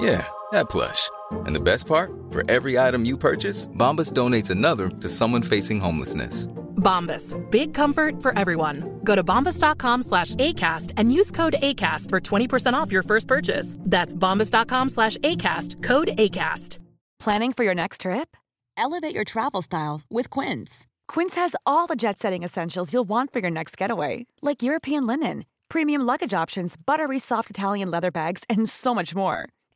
Yeah, that plush. And the best part? For every item you purchase, Bombas donates another to someone facing homelessness. Bombas. Big comfort for everyone. Go to bombas.com slash ACAST and use code ACAST for 20% off your first purchase. That's bombas.com slash ACAST. Code ACAST. Planning for your next trip? Elevate your travel style with Quince. Quince has all the jet setting essentials you'll want for your next getaway, like European linen, premium luggage options, buttery soft Italian leather bags, and so much more.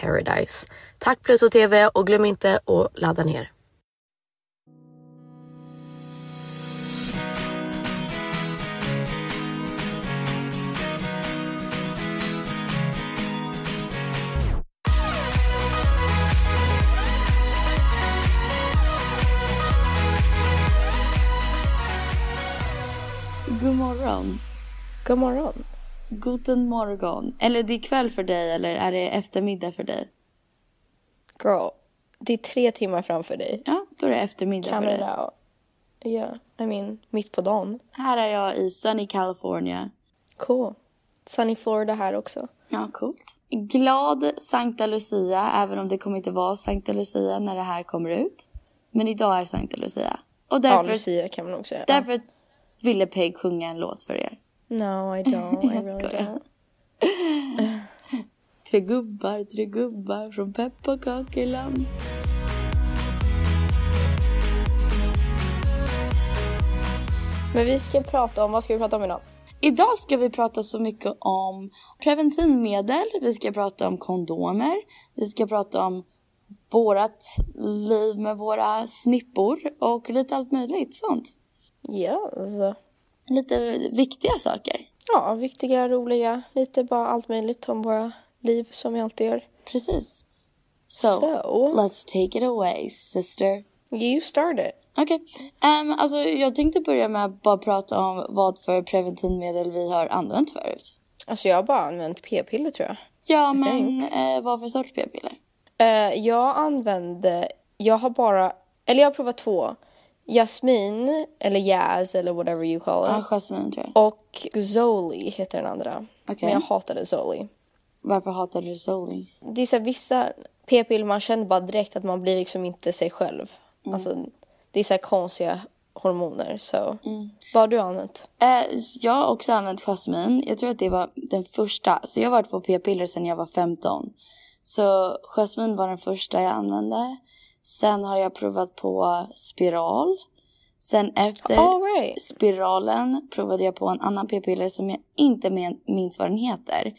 paradise. Tack Pluto TV och glöm inte att ladda ner. God morgon. God morgon. Guten morgon. Eller det är kväll för dig eller är det eftermiddag för dig? Girl, det är tre timmar framför dig. Ja, då är det eftermiddag för dig. Canada. Yeah, I mean, mitt på dagen. Här är jag i sunny California. Cool. Sunny Florida här också. Ja, coolt. Glad Sankta Lucia, även om det kommer inte vara Sankta Lucia när det här kommer ut. Men idag är Sankta Lucia. Och Ja, därför, Lucia kan man nog säga. därför ville Peg sjunga en låt för er. No, I don't. I really don't. Tre gubbar, tre gubbar från pepparkakeland. Men vi ska prata om, vad ska vi prata om idag? Idag ska vi prata så mycket om preventivmedel, vi ska prata om kondomer, vi ska prata om vårat liv med våra snippor och lite allt möjligt sånt. Yes. Lite viktiga saker. Ja, viktiga, roliga, lite bara allt möjligt om våra liv som vi alltid gör. Precis. So, So. let's take it away sister. You started. Okej, Ehm, alltså jag tänkte börja med att bara prata om vad för preventivmedel vi har använt förut. Alltså jag har bara använt p-piller tror jag. Ja, I men eh, vad för sorts p-piller? Eh, jag använde, jag har bara, eller jag har provat två. Jasmin, eller Jazz eller whatever you call Ja, it. jasmin tror jag. Och Zoli heter den andra. Okej. Men jag hatade Zoli. Varför hatar du Zoli? Det är så här, vissa p-piller man känner bara direkt att man blir liksom inte sig själv. Mm. Alltså, det är så här konstiga hormoner. Så vad har du använt? Eh, jag har också använt jasmin. Jag tror att det var den första. Så jag har varit på p-piller sedan jag var 15. Så jasmin var den första jag använde. Sen har jag provat på spiral. Sen efter right. spiralen provade jag på en annan p-piller som jag inte minns vad den heter.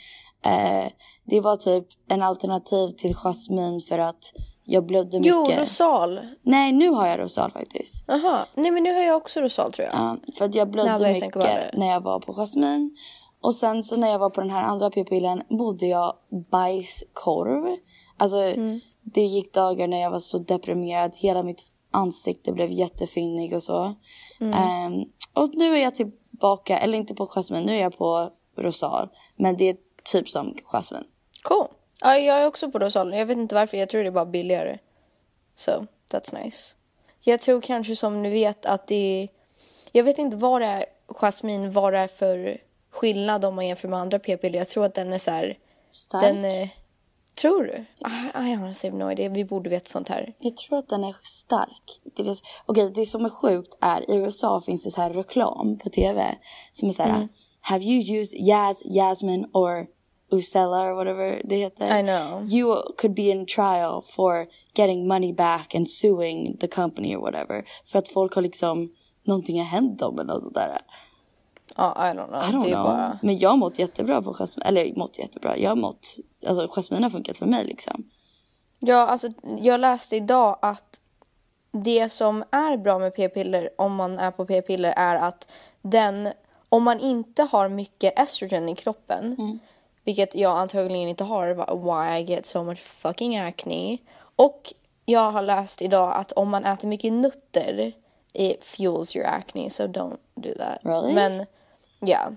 Eh, det var typ en alternativ till jasmin för att jag blödde Jo, mycket. Rosal. Nej, nu har jag Rosal faktiskt. Jaha. Nej men nu har jag också Rosal tror jag. Ja, för att jag blödde think mycket när jag var på jasmin. Och sen så när jag var på den här andra p-pillen bodde jag bajskorv. Alltså Mm. Det gick dagar när jag var så deprimerad. Hela mitt ansikte blev jättefinnig och så. Mm. Ehm, och nu är jag tillbaka, eller inte på jasmin, nu är jag på rosal. Men det är typ som jasmin. Cool. Ja, jag är också på Rosal. Jag vet inte varför. Jag tror det är bara billigare. So, that's nice. Jag tror kanske som ni vet att det är... Jag vet inte vad det är, jasmin, vad det är för skillnad om man jämför med andra p-piller. Jag tror att den är så här... Stark. Den är... Tror du? I, I honestly have no idea. Vi borde veta sånt här. Jag tror att den är stark. Det, är okej, det som är sjukt är i USA finns det så här reklam på tv som är så här Mm. Have you used Yas, Jasmine or Usella or whatever det heter? I know. You could be in trial for getting money back and suing the company or whatever. För att folk har liksom, någonting har hänt dem eller något sånt där. Ja, I don't know. I don't know. bara... Men jag har mått jättebra på jasmin. Eller mått jättebra. Jag har mått, alltså jasmin har funkat för mig liksom. Ja, alltså jag läste idag att det som är bra med p-piller om man är på p-piller är att den, om man inte har mycket estrogen i kroppen, vilket jag antagligen inte har, why I get so much fucking acne. Och jag har läst idag att om man äter mycket nötter, it fuels your acne, so don't do that. Really? Men, ja.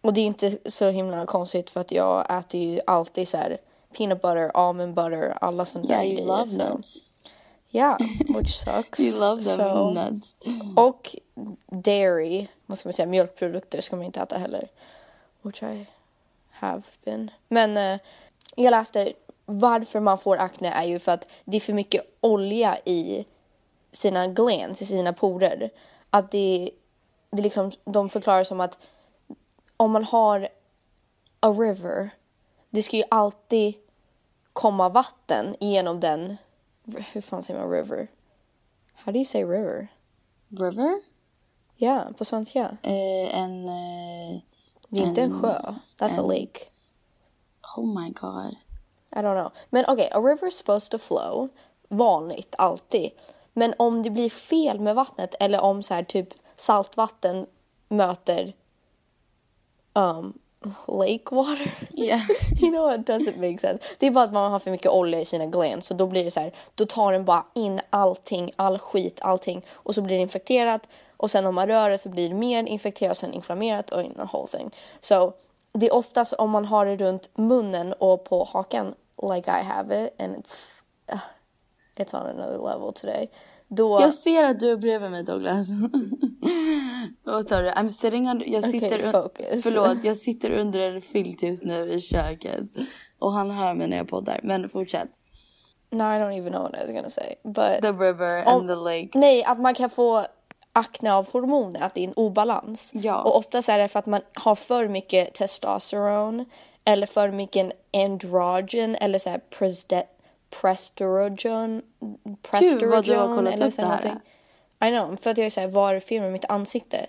Och det är inte så himla konstigt för att jag äter ju alltid så här peanut butter, almond butter, alla sådana Yeah, där you grejer. love så- nuts. Ja, which sucks. You love them So- nuts. Och dairy, vad ska man säga, mjölkprodukter ska man inte äta heller. Which I have been. Men eh, jag läste varför man får akne är ju för att det är för mycket olja i sina glands, i sina porer. Att det, det liksom, de förklarar som att om man har a river, det ska ju alltid komma vatten genom den, hur fan säger man river? How do you say river? River? Ja, på svenska. Eh, en... Eh, Det är inte en sjö. That's a en- lake. oh my god. I don't know. Men okej, a river is supposed to flow. Vanligt, alltid. Men om det blir fel med vattnet eller om så här typ saltvatten möter um, lake water. Yeah. you know it doesn't make sense. Det är bara att man har för mycket olja i sina glands så då blir det så här, då tar den bara in allting, all skit, allting och så blir det infekterat och sen om man rör det så blir det mer infekterat och sen inflammerat och the whole thing. Så det är oftast om man har det runt munnen och på hakan like I have it and it's uh, it's on another level today. Då Jag ser att du är bredvid mig Douglas. Vad sa du? I'm sitting under... Jag sitter... un- focus. Förlåt, jag sitter under en filt just nu i köket. Och han hör mig när jag poddar. Men fortsätt. no, I don't even know what I was gonna say. But The river Om- and the lake. Nej, att man kan få akne av hormoner, att det är en obalans. Ja. Och oftast är det för att man har för mycket testosteron eller för mycket androgen eller så här preste- prestogen. Gud, vad du har kollat upp det här. I know, för att jag är såhär varfilm med mitt ansikte.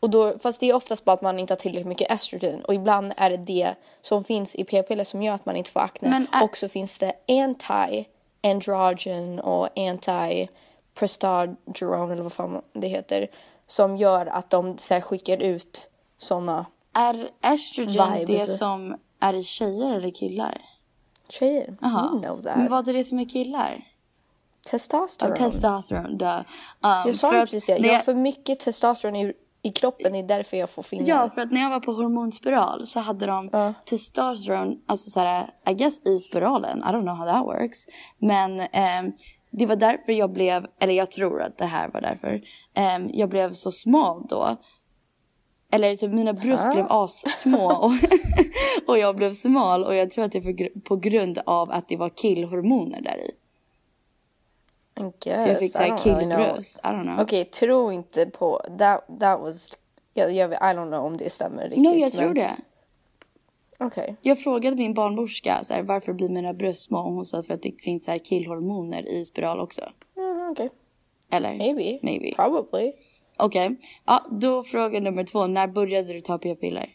Och då, fast det är oftast bara att man inte har tillräckligt mycket estrogen och ibland är det det som finns i p-piller som gör att man inte får akne. Men är- Och så finns det anti-androgen och anti-prostageron eller vad fan det heter som gör att de så här, skickar ut såna Är estrogen det Vibes. som är i tjejer eller killar? Tjejer. Jaha. You know that. Men vad är det som är killar? Testosteron. Ja, testosteron, duh. Um, jag sa för ju precis det. när Jag har för mycket testosteron i, i kroppen. Det är därför jag får fingrar. Ja, för att när jag var på hormonspiral så hade de testosteron, alltså såhär, I guess i spiralen. I don't know how that works. Men ehm, det var därför jag blev, eller jag tror att det här var därför, ehm, jag blev så smal då. Eller typ mina bröst blev assmå och, och jag blev smal och jag tror att det är gr- på grund av att det var killhormoner där i. I guess. Så jag fick såhär killbröst. I don't know. Okej, tro inte på... That, that was... Jag, jag, I don't know om det stämmer riktigt. No, jag tror men- det. Okej. Jag frågade min barnmorska så här, varför blir mina bröst små och hon sa för att det finns så här killhormoner i spiral också. Mm, Okej. Eller? Maybe. Maybe. Probably. Okej. Ja, då fråga nummer två. När började du ta p-piller?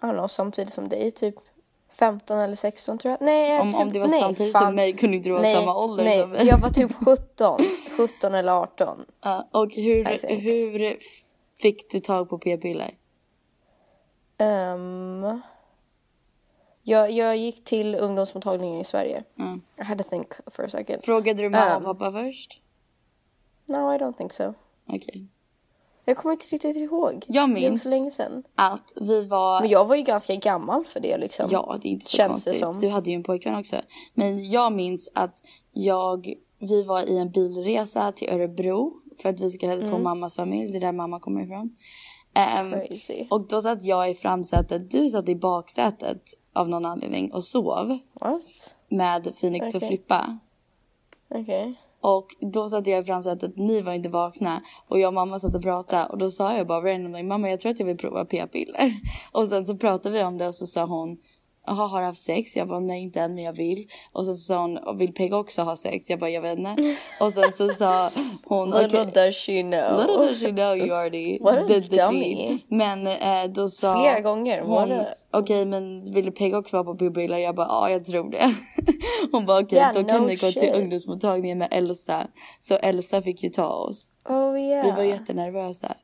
Know, samtidigt som dig, typ 15 eller 16 tror jag. Nej, Om, typ, om det var nej, samtidigt fan. som mig kunde inte du vara nej, samma ålder nej, som mig. jag var typ 17. 17 eller 18. Ja, och hur, hur fick du tag på p-piller? Um, jag, jag gick till ungdomsmottagningen i Sverige. Mm. I had to think for a second. Frågade du mamma Um, och pappa först? No, I don't think so. Okej. Jag kommer inte riktigt ihåg. Jag Det var minns så länge sedan. att vi var... Men jag var ju ganska gammal för det liksom. Ja, det är inte så Känns konstigt. det som. Du hade ju en pojkvän också. Men jag minns att jag, vi var i en bilresa till Örebro för att vi skulle hälsa på mammas familj. Det är där mamma kommer ifrån. Ehm, Crazy. och då satt jag i framsätet, du satt i baksätet av någon anledning och sov What? med Phoenix och Okej. Flippa. Okej. Och då satt jag i framsätet, ni var inte vakna och jag och mamma satt och pratade och då sa jag bara randomly, mamma jag tror att jag vill prova p-piller. Och sen så pratade vi om det och så sa hon, jaha har du haft sex? Jag bara nej inte än men jag vill. Och sen så sa hon, vill Pegga också ha sex? Jag bara jag vet inte. Och sen så sa hon, Little okej. does she know. Little does she know you already What did the deed. Men eh, då sa Flera gånger, hon, okej men vill Pegga också vara på p-piller? Jag bara ja jag tror det. Hon bara okej Yeah, då kan no ni gå till ungdomsmottagningen med Elsa. Så Elsa fick ju ta oss. Oh yeah. Vi var jättenervösa.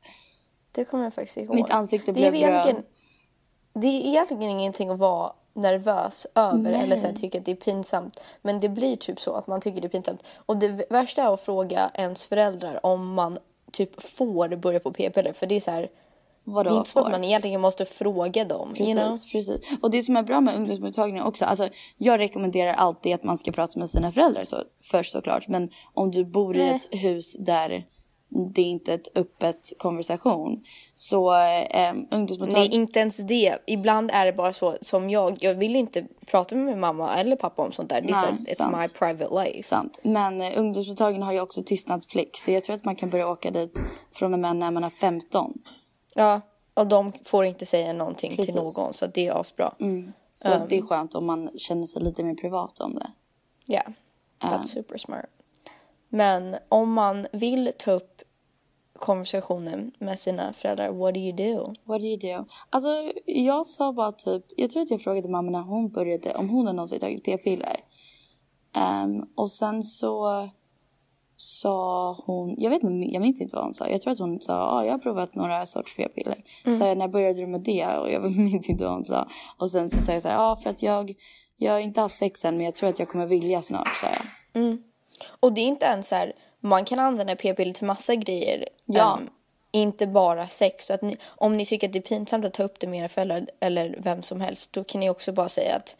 Det kommer jag faktiskt ihåg. Mitt ansikte blev röd. Det är egentligen ingenting att vara nervös över Nej. eller så här, tycka att det är pinsamt. Men det blir typ så att man tycker det är pinsamt. Och det värsta är att fråga ens föräldrar om man typ får börja på p-piller. För det är så här, Vadå det är inte får? att man egentligen måste fråga dem. Precis, You know? precis. Och det som är bra med ungdomsmottagningen också, alltså jag rekommenderar alltid att man ska prata med sina föräldrar så, först såklart. Men om du bor i Nej. ett hus där det är inte ett öppet konversation. Så eh, ungdomsmottagningen... Nej, inte ens det. Ibland är det bara så som jag. Jag vill inte prata med min mamma eller pappa om sånt där. Det är så Nej, här, it's sant. my private life. Sant. Men eh, ungdomsmottagningen har ju också tystnadsplikt. Så jag tror att man kan börja åka dit från och med när man är 15. Ja, och de får inte säga någonting Precis. till någon. Så det är asbra. Så det är skönt om man känner sig lite mer privat om det. Ja, that's super smart. Men om man vill ta upp konversationen med sina föräldrar, what do you do? What do you do? Alltså jag sa bara typ, jag tror att jag frågade mamma när hon började om hon har någonsin tagit p-piller. Ehm, och sen så sa hon, jag vet inte, jag minns inte vad hon sa. Jag tror att hon sa, ja ah, jag har provat några sorts p-piller. Så jag, när började du med det? Och jag minns inte vad hon sa. Och sen så sa jag så här, ja ah, för att jag, jag har inte haft sex än men jag tror att jag kommer vilja snart, sa jag. Och det är inte ens så här, man kan använda p-piller till massa grejer. Ja. Ehm, inte bara sex. Så att ni, om ni tycker att det är pinsamt att ta upp det med era föräldrar eller vem som helst, då kan ni också bara säga att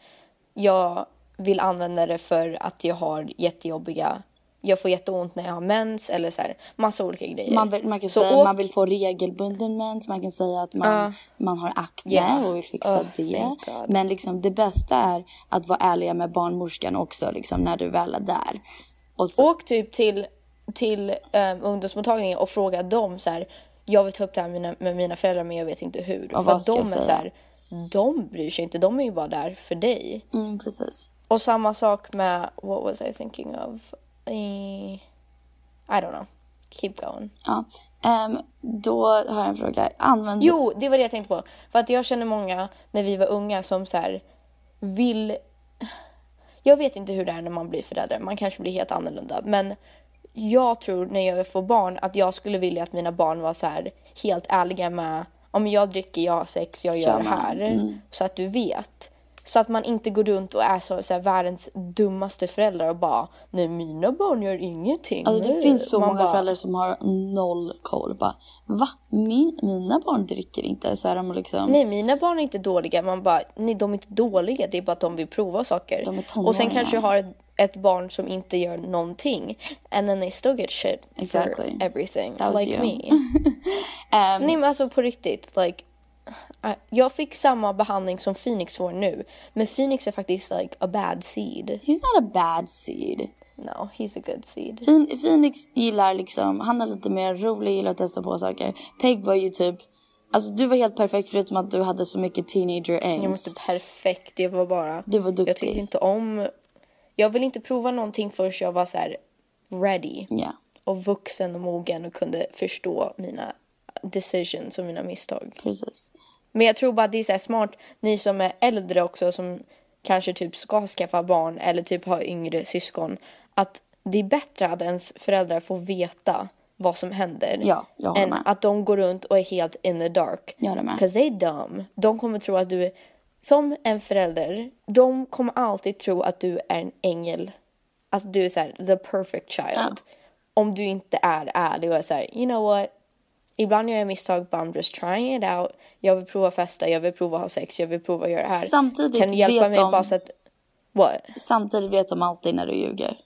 jag vill använda det för att jag har jättejobbiga, jag får jätteont när jag har mens eller så här, massa olika grejer. Man vill, man kan Så säga åk- man vill få regelbunden mens, man kan säga att man, Ja. man har akne Ja. och vill fixa Oh, det. Men liksom det bästa är att vara ärliga med barnmorskan också liksom när du väl är där. Och så, Åk typ till, till um, ungdomsmottagningen och fråga dem så här. Jag vill ta upp det här med mina, med mina föräldrar men jag vet inte hur. Ja, för att de är säga? så här, de bryr sig inte. De är ju bara där för dig. mm, precis. Och samma sak med, what was I thinking of? Eh, I don't know. Keep going. Ja. Ehm, då har jag en fråga. Använder Jo, det var det jag tänkte på. För att jag känner många när vi var unga som så här vill... Jag vet inte hur det är när man blir förälder. Man kanske blir helt annorlunda. Men jag tror när jag får barn att jag skulle vilja att mina barn var så här helt ärliga med om jag dricker, jag har sex, jag gör det här. Så att du vet. Så att man inte går runt och är så, så här, världens dummaste föräldrar och bara nej mina barn gör ingenting. Alltså det Nej." finns så Man många bara, föräldrar som har noll koll. Bara, va? Min, mina barn dricker inte. Så är de liksom... Nej, mina barn är inte dåliga. Man bara, nej, de är inte dåliga. Det är bara att de vill prova saker. De är och sen kanske jag har ett, ett barn som inte gör någonting. And then they still get shit Exactly. for everything. That was like you. me. Ehm, nej, men alltså på riktigt. Like, I- jag fick samma behandling som Phoenix får nu. Men Phoenix är faktiskt like a bad seed. He's not a bad seed. no, he's a good seed. Phoen- Phoenix gillar liksom, han är lite mer rolig, gillar att testa på saker. Peg var ju typ, alltså du var helt perfekt förutom att du hade så mycket teenager Jag var angst. inte perfekt, det var bara... Du var duktig. Jag tyckte inte om... Jag vill inte prova någonting förrän jag var så här ready. Ja. Och vuxen och mogen och kunde förstå mina decisions och mina misstag. Precis. Men jag tror bara att det är så här smart, ni som är äldre också som kanske typ ska skaffa barn eller typ har yngre syskon. Att det är bättre att ens föräldrar får veta vad som händer. Ja, jag håller än med. att de går runt och är helt in the dark. Jag håller med. Cause they dumb. De kommer tro att du är, som en förälder, de kommer alltid tro att du är en ängel. Alltså du är så här, the perfect child. Om du inte är ärlig och är så här, you know what? Ibland gör jag misstag, but I'm just trying it out. Jag vill prova festa, jag vill prova ha sex, jag vill prova göra det här. Samtidigt kan du hjälpa mig de- bara så att... What? Samtidigt vet de alltid när du ljuger.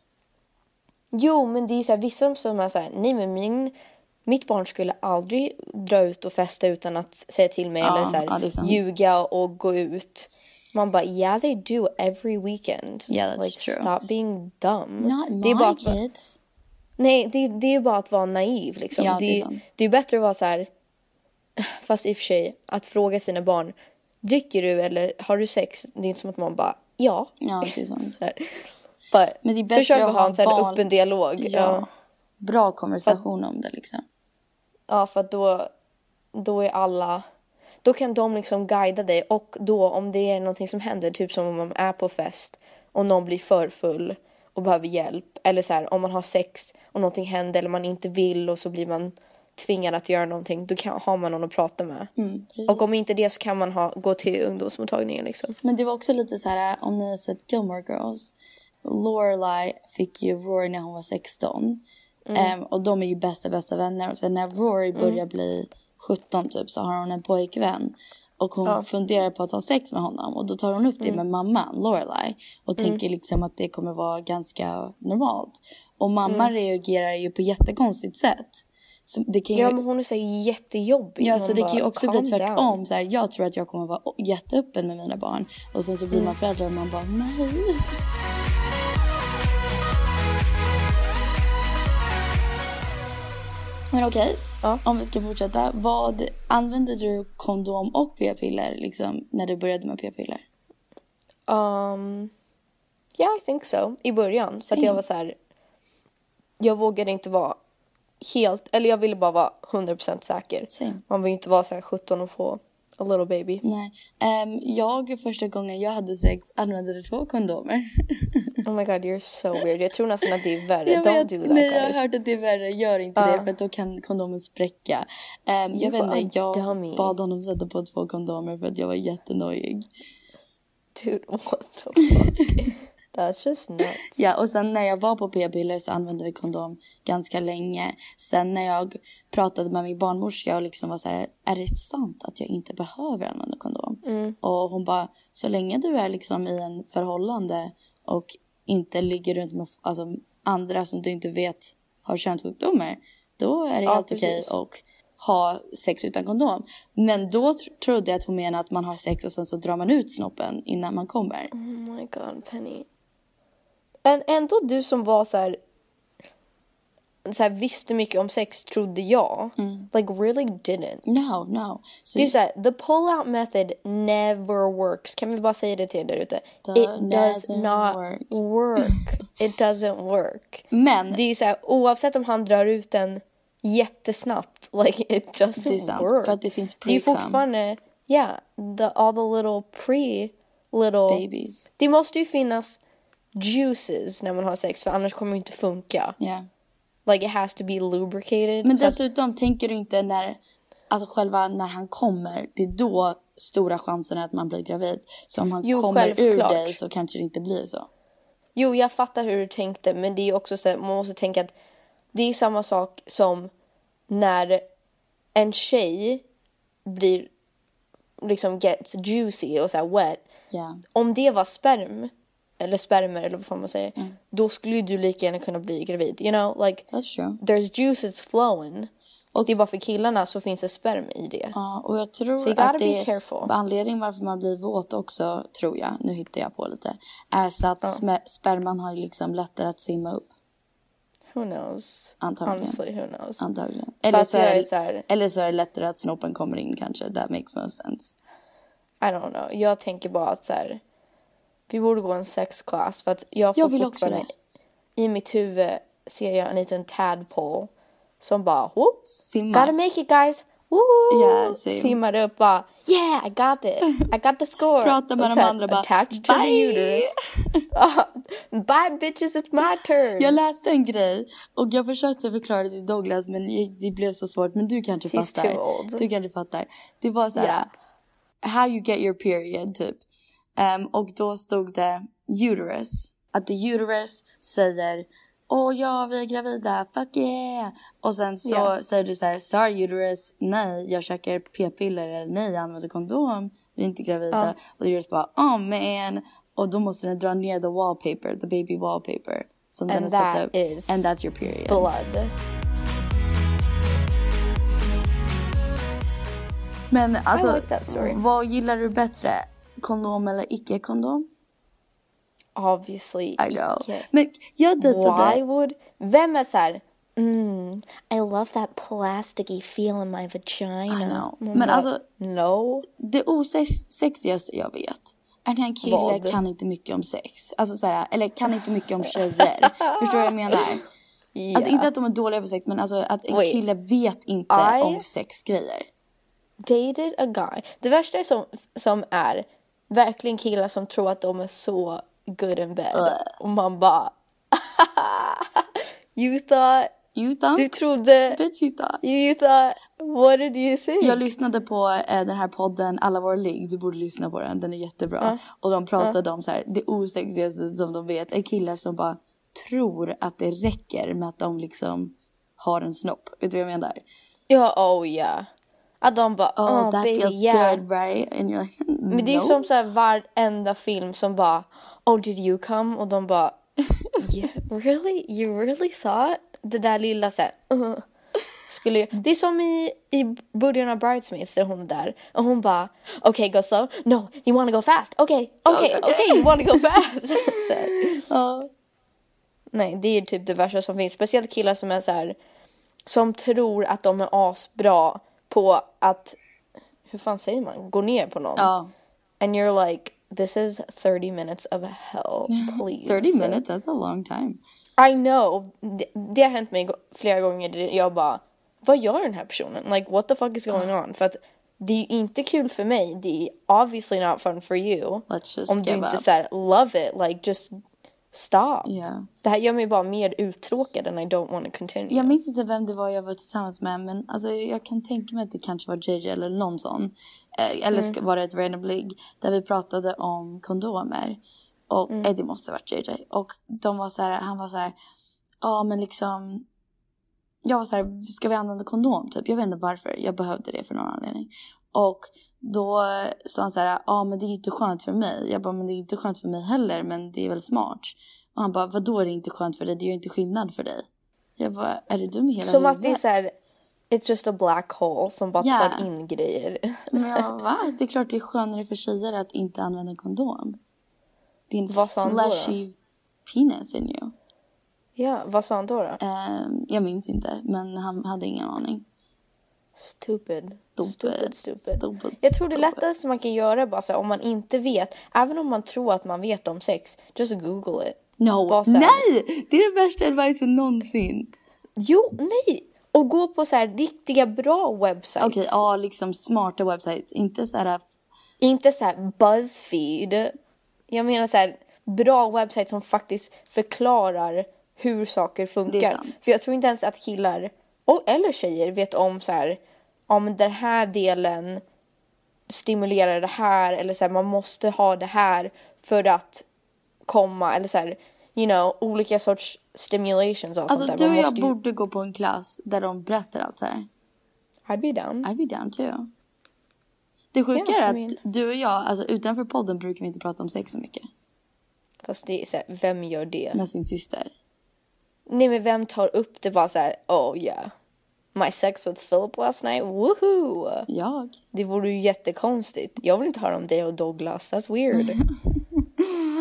Jo, men det är så här, vissa som är så här, nej men min, mitt barn skulle aldrig dra ut och festa utan att säga till mig Ja, eller så här, ja, är ljuga och gå ut. Man bara, yeah they do every weekend. Yeah, that's like, true. Stop being dumb. Not det är my bara att, kids. Nej, det, det är bara att vara naiv liksom. Ja, det är det, sant. det är bättre att vara så här, fast i och för sig, att fråga sina barn, dricker du eller har du sex? Det är inte som att man bara, ja. Ja, det är sant. Så här. But, Men det är bättre att ha en öppen dialog. Ja. Bra konversation om det liksom. Ja, för att då, då är alla... Då kan de liksom guida dig och då om det är någonting som händer, typ som om man är på fest och någon blir för full och behöver hjälp. Eller så här, om man har sex och någonting händer eller man inte vill och så blir man tvingad att göra någonting. Då kan, har man någon att prata med. Mm, och om inte det så kan man ha, gå till ungdomsmottagningen liksom. Men det var också lite så här om ni har sett Gilmore Girls. Lorelai fick ju Rory när hon var 16. Ehm, och de är ju bästa bästa vänner. Och sen när Rory börjar bli 17 typ så har hon en pojkvän. Och hon funderar på att ha sex med honom. Och då tar hon upp det med mamman, Lorelai. Och tänker liksom att det kommer vara ganska normalt. Och mamma reagerar ju på jättekonstigt sätt. Så det kan ju... Ja men hon är så här jättejobbig. Ja, Man så det kan ju bara, också bli tvärtom. down. Så här, jag tror att jag kommer vara jätteöppen med mina barn. Och sen så blir man förälder och man bara nej. Men okej, Ja. om vi ska fortsätta. Vad använde du kondom och p-piller liksom när du började med p-piller? Um, yeah, I think so. I början. Så att jag var så här. Jag vågade inte vara helt, eller jag ville bara vara 100% säker. Same. Man vill inte vara så här 17 och få a little baby. Nej, Ehm, jag första gången jag hade sex använde två kondomer. Oh my god, you're so weird. Jag tror nästan att det är värre. Jag Don't vet, do that nej, jag har guys. hört att det är värre. Gör inte det för att då kan kondomen spräcka. Um, jag vet inte, jag dummy. bad honom sätta på två kondomer för att jag var jättenojig. Dude, what the fuck? That's just nuts. Ja, och sen när jag var på p-piller så använde vi kondom ganska länge. Sen när jag pratade med min barnmorska och liksom var så här, är det sant att jag inte behöver använda kondom? Och hon bara, så länge du är liksom i en förhållande och inte ligger runt med alltså, andra som du inte vet har könssjukdomar, då är det Ja, helt okej och ha sex utan kondom. Men då tr- trodde jag att hon menade att man har sex och sen så drar man ut snoppen innan man kommer. Oh my god, Penny. Ändå du som var så här, så här visste mycket om sex trodde jag. Like really didn't. No, no. Så Det är såhär, the pull-out method never works. Kan vi bara säga det till er där ute? It does not work. work. It doesn't work. Men Det är ju såhär, oavsett om han drar ut den jättesnabbt, like it doesn't Det är sant, work. för att det finns Det är ju fortfarande, yeah, the, all the little pre, little... babies. Det måste ju finnas juices när man har sex för annars kommer det inte funka. Ja. Like it has to be lubricated. Men så att- dessutom tänker du inte när, alltså själva när han kommer, det är då stora chansen är att man blir gravid. Så om han Jo, kommer ur självklart. dig så kanske det inte blir så. Jo, jag fattar hur du tänkte, men det är också så att man måste tänka att det är samma sak som när en tjej blir liksom gets juicy och så här wet. Ja. Om det var sperm eller spermer eller vad fan man säger, då skulle ju du lika gärna kunna bli gravid. You know, like That's true. there's juices flowing. det är bara för killarna så finns det sperm i det. Ja, och jag tror So att det careful. anledningen varför man blir våt också, tror jag, nu hittar jag på lite, är så att sme- sperman har liksom lättare att simma upp. Who knows? Antagligen. Honestly, who knows? Antagligen. Eller så, är är så här- eller så är det lättare att snoppen kommer in kanske. That makes most sense. I don't know. Jag tänker bara att så här, vi borde gå en sexklass för att jag får Jag vill också fortfarande i mitt huvud ser jag en liten tadpole som bara whoop, Simma. gotta make it guys. Woo! Yeah. Simmar upp bara yeah I got it. I got the score. Pratar med de andra bara, attached to the "Bye." uterus. Bye bitches it's my turn. Jag läste en grej och jag försökte förklara det till Douglas men det blev så svårt. Men du kanske He's fattar. too old. Du kanske fattar. Det var så här. Yeah. How you get your period typ. Ehm, och då stod det uterus. Att the uterus säger Åh ja, vi är gravida, fuck yeah! Och sen så Ja. säger du så här, sorry uterus, nej jag käkar p-piller eller nej jag använder kondom, vi är inte gravida. Och uterus bara, oh man! Och då måste den dra ner the wallpaper, the baby wallpaper. Som den And har satt that upp. is And that's your period. blood. Men alltså, like vad gillar du bättre? Kondom eller icke-kondom? Obviously I know. icke. Men jag dejtade... Why would... Vem är såhär... Mm, I love that plasticky feel in my vagina. I know. Man Men alltså- No. Det osexigaste jag vet är när en kille Vad? kan inte mycket om sex. Alltså såhär, eller kan inte mycket om tjejer. Förstår du vad jag menar? Alltså inte att de är dåliga på sex men alltså att en Wait. kille vet inte I- om sexgrejer. Dated a guy. Det värsta är som, som är verkligen killar som tror att de är så good in bed. Och man bara... you thought... You thought? Du trodde... Bitch you thought. You thought... What did you think? Jag lyssnade på eh, den här podden Alla våra ligg, du borde lyssna på den, den är jättebra. Och de pratade om så här, det osexigaste som de vet är killar som bara tror att det räcker med att de liksom har en snopp. Vet du vad jag menar? Ja, oh yeah. Att de bara, Oh, oh, that baby, feels yeah. good right? And you're like, Men det är no. som så här varenda film som bara Oh did you come? Och de bara yeah, Really? You really thought? Det där lilla så här, uh, skulle ju- Det är som i, i början av Bridesmaids där hon är där och hon bara Okay go slow? No, you wanna go fast? Okay, okay, okay, you wanna go fast? så här. Nej, det är typ det värsta som finns. Speciellt killar som är så här som tror att de är asbra på att hur fan säger man? Gå ner på någon. Ja. And you're like, this is 30 minutes of hell, please. 30 minutes, that's a long time. I know. Det, det har hänt mig flera gånger. där Jag bara, vad gör den här personen? Like, what the fuck is going on? För att det är inte kul för mig. Det är obviously not fun for you. Let's just Om du inte up. såhär, love it, like just stop. Yeah. Det här gör mig bara mer uttråkad and I don't want to continue. Jag minns inte vem det var jag var tillsammans med men alltså, jag kan tänka mig att det kanske var JJ eller någon sån. Eh, eller ska, var det ett random ligg där vi pratade om kondomer. Och eh, det måste ha varit JJ. Och de var så här, han var så här, ja men liksom. Jag var så här, ska vi använda kondom typ? Jag vet inte varför, jag behövde det för någon anledning. Och då sa han så här, ja men det är inte skönt för mig. Jag bara, men det är inte skönt för mig heller men det är väl smart. Och han bara, vadå är det inte skönt för dig? Det gör inte skillnad för dig. Jag bara, är det dum i hela Som att huvudet? det är såhär, it's just a black hole som bara Ja. tar in grejer. Men jag, va? Det är klart det är skönare för tjejer att inte använda kondom. Din Vad sa han då då? fleshy penis in you. ja, vad sa han då då? Ehm, jag minns inte, men han hade ingen aning. Stupid. Stupid. Stupid, stupid. Stupid, Jag tror det lättaste man kan göra bara så här, om man inte vet, även om man tror att man vet om sex, just google it. No, Bara så här- nej! Det är den värsta advicen någonsin. Jo, nej! Och gå på så här riktiga bra websites. Okej, ja liksom smarta websites. Inte så här... Inte så här Buzzfeed. Jag menar så här bra websites som faktiskt förklarar hur saker funkar. För jag tror inte ens att killar, och, eller tjejer, vet om så här, om den här delen stimulerar det här eller så här, man måste ha det här för att komma eller så här, you know, olika sorts stimulations och Alltså sånt där. du och jag ju- borde gå på en klass där de berättar allt så här. I'd be down. I'd be down too. Det sjuka Ja, är I att mean- du och jag, alltså utanför podden brukar vi inte prata om sex så mycket. Fast det är så här, vem gör det? Med sin syster. Nej men vem tar upp det bara så här, oh yeah. My sex with Philip last night, woohoo! Jag? Det vore ju jättekonstigt. Jag vill inte höra om dig och Douglas, that's weird.